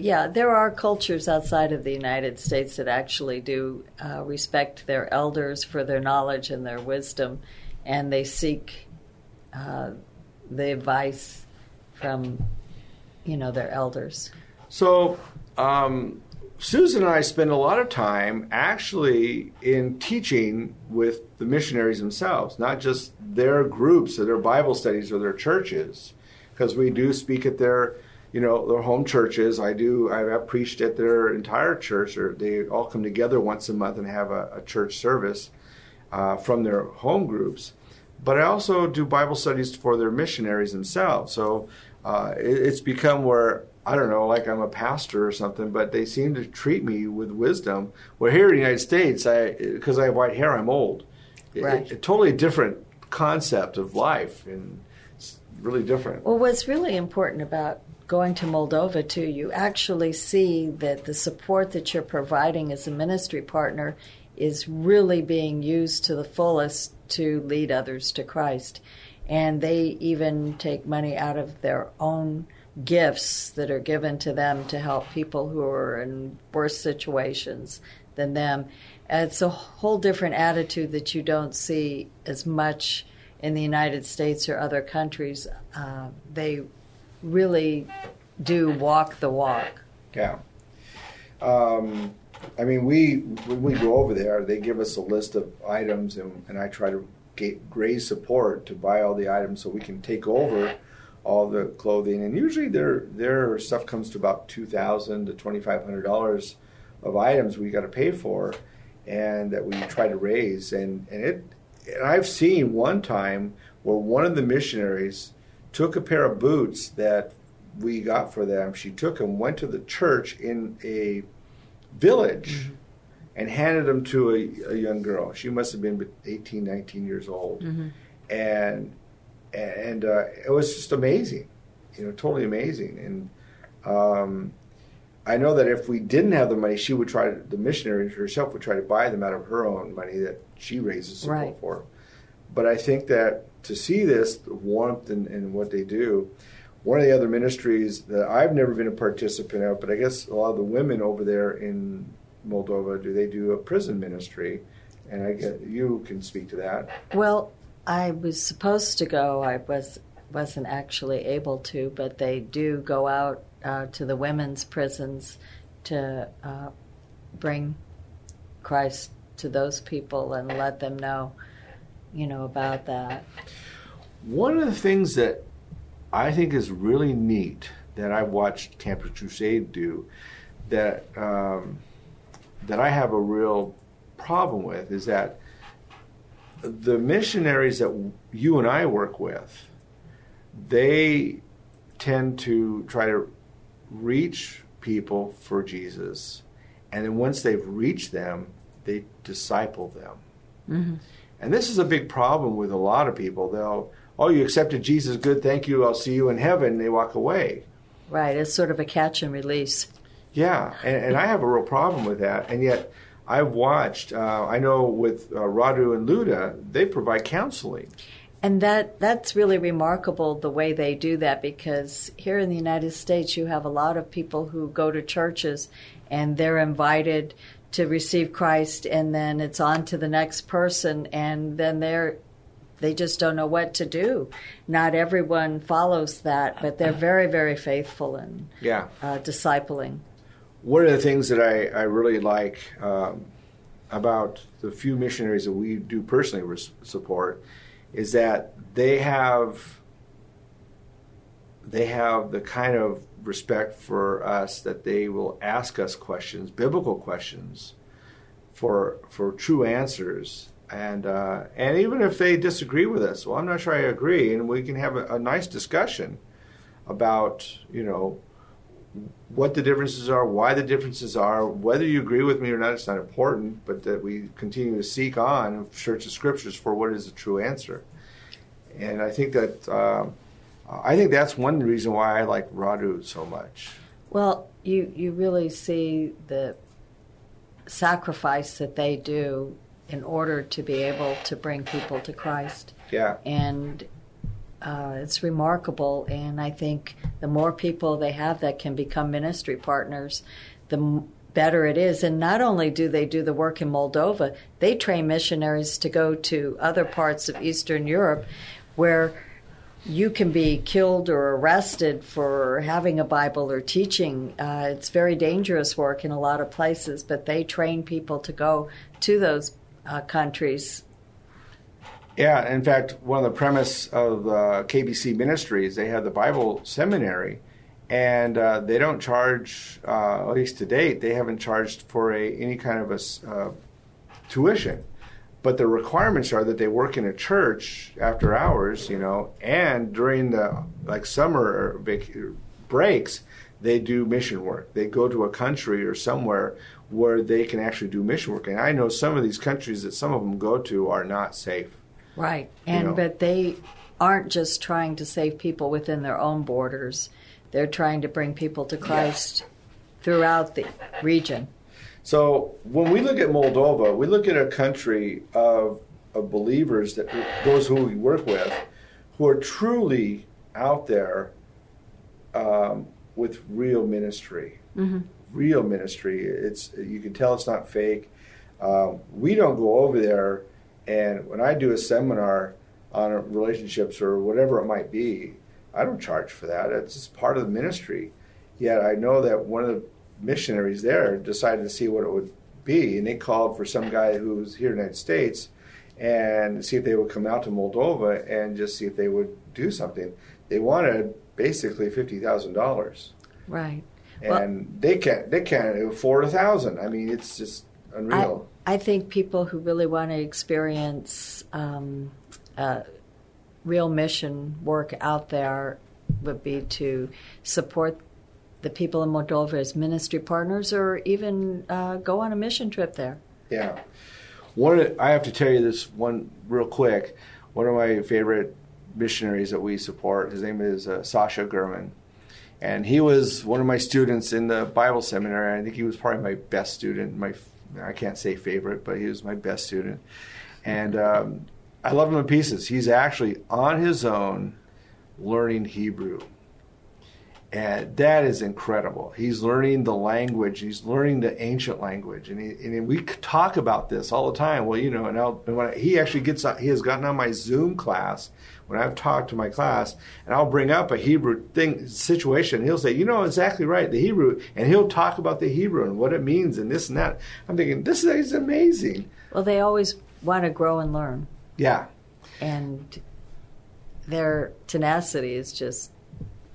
Yeah, there are cultures outside of the United States that actually do uh, respect their elders for their knowledge and their wisdom, and they seek uh, the advice from, you know, their elders. So um, Susan and I spend a lot of time actually in teaching with the missionaries themselves, not just their groups or their Bible studies or their churches, because we do speak at their, you know, their home churches. I do. I've preached at their entire church, or they all come together once a month and have a, a church service uh, from their home groups. But I also do Bible studies for their missionaries themselves. So uh, it, it's become where I don't know, like I'm a pastor or something, but they seem to treat me with wisdom. Well, here in the United States, I because I have white hair, I'm old. It- Right. totally different concept of life, and it's really different. Well, what's really important about going to Moldova too, you actually see that the support that you're providing as a ministry partner is really being used to the fullest to lead others to Christ. And they even take money out of their own gifts that are given to them to help people who are in worse situations than them. It's a whole different attitude that you don't see as much in the United States or other countries. Uh, they really do walk the walk. Yeah. Um, I mean, we when we go over there, they give us a list of items, and, and I try to get raise support to buy all the items so we can take over all the clothing. And usually, their their stuff comes to about two thousand to twenty five hundred dollars of items we got to pay for, and that we try to raise. And and it, and I've seen one time where one of the missionaries took a pair of boots that we got for them. She took them, went to the church in a village, and handed them to a, a, young girl. She must have been 18, 19 years old, Mm-hmm. and and uh, it was just amazing, you know, totally amazing. And um, I know that if we didn't have the money, she would try to, the missionary herself would try to buy them out of her own money that she raises support Right. for. But I think that to see this warmth and, in what they do, one of the other ministries that I've never been a participant of, but I guess a lot of the women over there in Moldova do they do a prison ministry, and I get you can speak to that. Well, I was supposed to go. I was wasn't actually able to, but they do go out uh, to the women's prisons to uh, bring Christ to those people and let them know, you know, about that. One of the things that I think is really neat that I've watched Campus Crusade do that um, that I have a real problem with is that the missionaries that you and I work with, they tend to try to reach people for Jesus, and then once they've reached them, they disciple them. And this is a big problem with a lot of people. They'll, oh, you accepted Jesus, good, thank you, I'll see you in heaven. They walk away. Right, it's sort of a catch and release. Yeah, and, and I have a real problem with that. And yet, I've watched. Uh, I know with uh, Radu and Luda, they provide counseling. And that that's really remarkable the way they do that because here in the United States you have a lot of people who go to churches and they're invited to receive Christ and then it's on to the next person and then they're they just don't know what to do. Not everyone follows that, but they're very, very faithful in Yeah. uh, discipling. One of the things that I, I really like um, about the few missionaries that we do personally res- support is that they have they have the kind of respect for us that they will ask us questions, biblical questions, for for true answers. And uh, and even if they disagree with us, well, I'm not sure I agree, and we can have a, a nice discussion about you know what the differences are, why the differences are, whether you agree with me or not, it's not important, but that we continue to seek on and search the scriptures for what is the true answer. And I think that I think that's one reason why I like Radu so much. Well, you you really see the sacrifice that they do in order to be able to bring people to Christ, Yeah, and uh, it's remarkable. And I think the more people they have that can become ministry partners, the m- better it is. And not only do they do the work in Moldova, they train missionaries to go to other parts of Eastern Europe where you can be killed or arrested for having a Bible or teaching. Uh, it's very dangerous work in a lot of places, but they train people to go to those uh, countries. yeah. In fact, one of the premise of uh, KBC Ministries, they have the Bible Seminary, and uh, they don't charge, uh, at least to date, they haven't charged for a any kind of a uh, tuition. But the requirements are that they work in a church after hours, you know, and during the like summer vac- breaks, they do mission work. They go to a country or somewhere where they can actually do mission work. And I know some of these countries that some of them go to are not safe. Right. And know. but they aren't just trying to save people within their own borders. They're trying to bring people to Christ throughout the region. So when we look at Moldova, we look at a country of, of believers that those who we work with, who are truly out there um, with real ministry. Real ministry. It's you can tell it's not fake. Um, we don't go over there, and when I do a seminar on relationships or whatever it might be, I don't charge for that. It's just part of the ministry. Yet I know that one of the missionaries there decided to see what it would be, and they called for some guy who's here in the United States and see if they would come out to Moldova and just see if they would do something. They wanted basically fifty thousand dollars, Right. Well- and they can't they can't afford a thousand. I mean, it's just I, unreal. I think people who really want to experience um, uh, real mission work out there would be to support the people in Moldova as ministry partners or even uh, go on a mission trip there. Yeah. One, I have to tell you this one real quick. One of my favorite missionaries that we support, his name is uh, Sasha Gurman. And he was one of my students in the Bible seminary. I think he was probably my best student. My, I can't say favorite, but he was my best student. And um, I love him in pieces. He's actually on his own learning Hebrew. And that is incredible. He's learning the language. He's learning the ancient language, and, he, and we talk about this all the time. Well, you know, and, I'll, and when I, he actually gets, he has gotten on my Zoom class when I've talked to my class, and I'll bring up a Hebrew thing situation. He'll say, "You know, exactly right, the Hebrew," and he'll talk about the Hebrew and what it means and this and that. I'm thinking, this is amazing. Well, they always want to grow and learn. Yeah, and their tenacity is just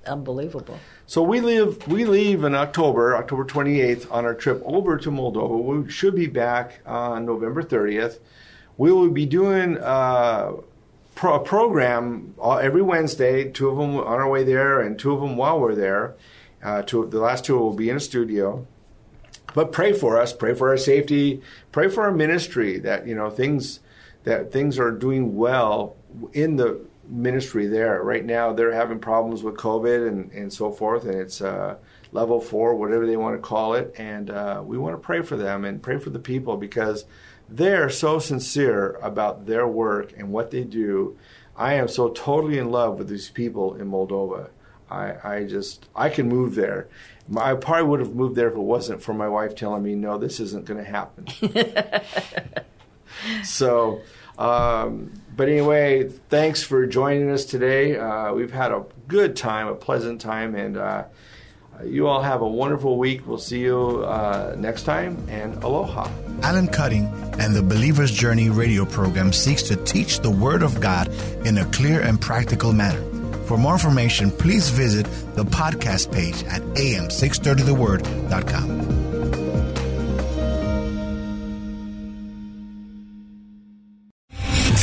unbelievable. So we leave we leave in October, October 28th, on our trip over to Moldova. We should be back on November 30th. We will be doing uh, pro- a program every Wednesday. Two of them on our way there, and two of them while we're there. Uh, two, the last two will be in a studio. But pray for us. Pray for our safety. Pray for our ministry. That you know things that things are doing well in the ministry there. Right now, they're having problems with COVID and, and so forth, and it's uh, level four, whatever they want to call it. And uh, we want to pray for them and pray for the people because they're so sincere about their work and what they do. I am so totally in love with these people in Moldova. I, I just, I can move there. I probably would have moved there if it wasn't for my wife telling me, no, this isn't going to happen. [LAUGHS] so, um, but anyway, thanks for joining us today. Uh, we've had a good time, a pleasant time, and uh, you all have a wonderful week. We'll see you uh, next time, and aloha. Alan Cutting and the Believer's Journey radio program seeks to teach the Word of God in a clear and practical manner. For more information, please visit the podcast page at am630theword.com.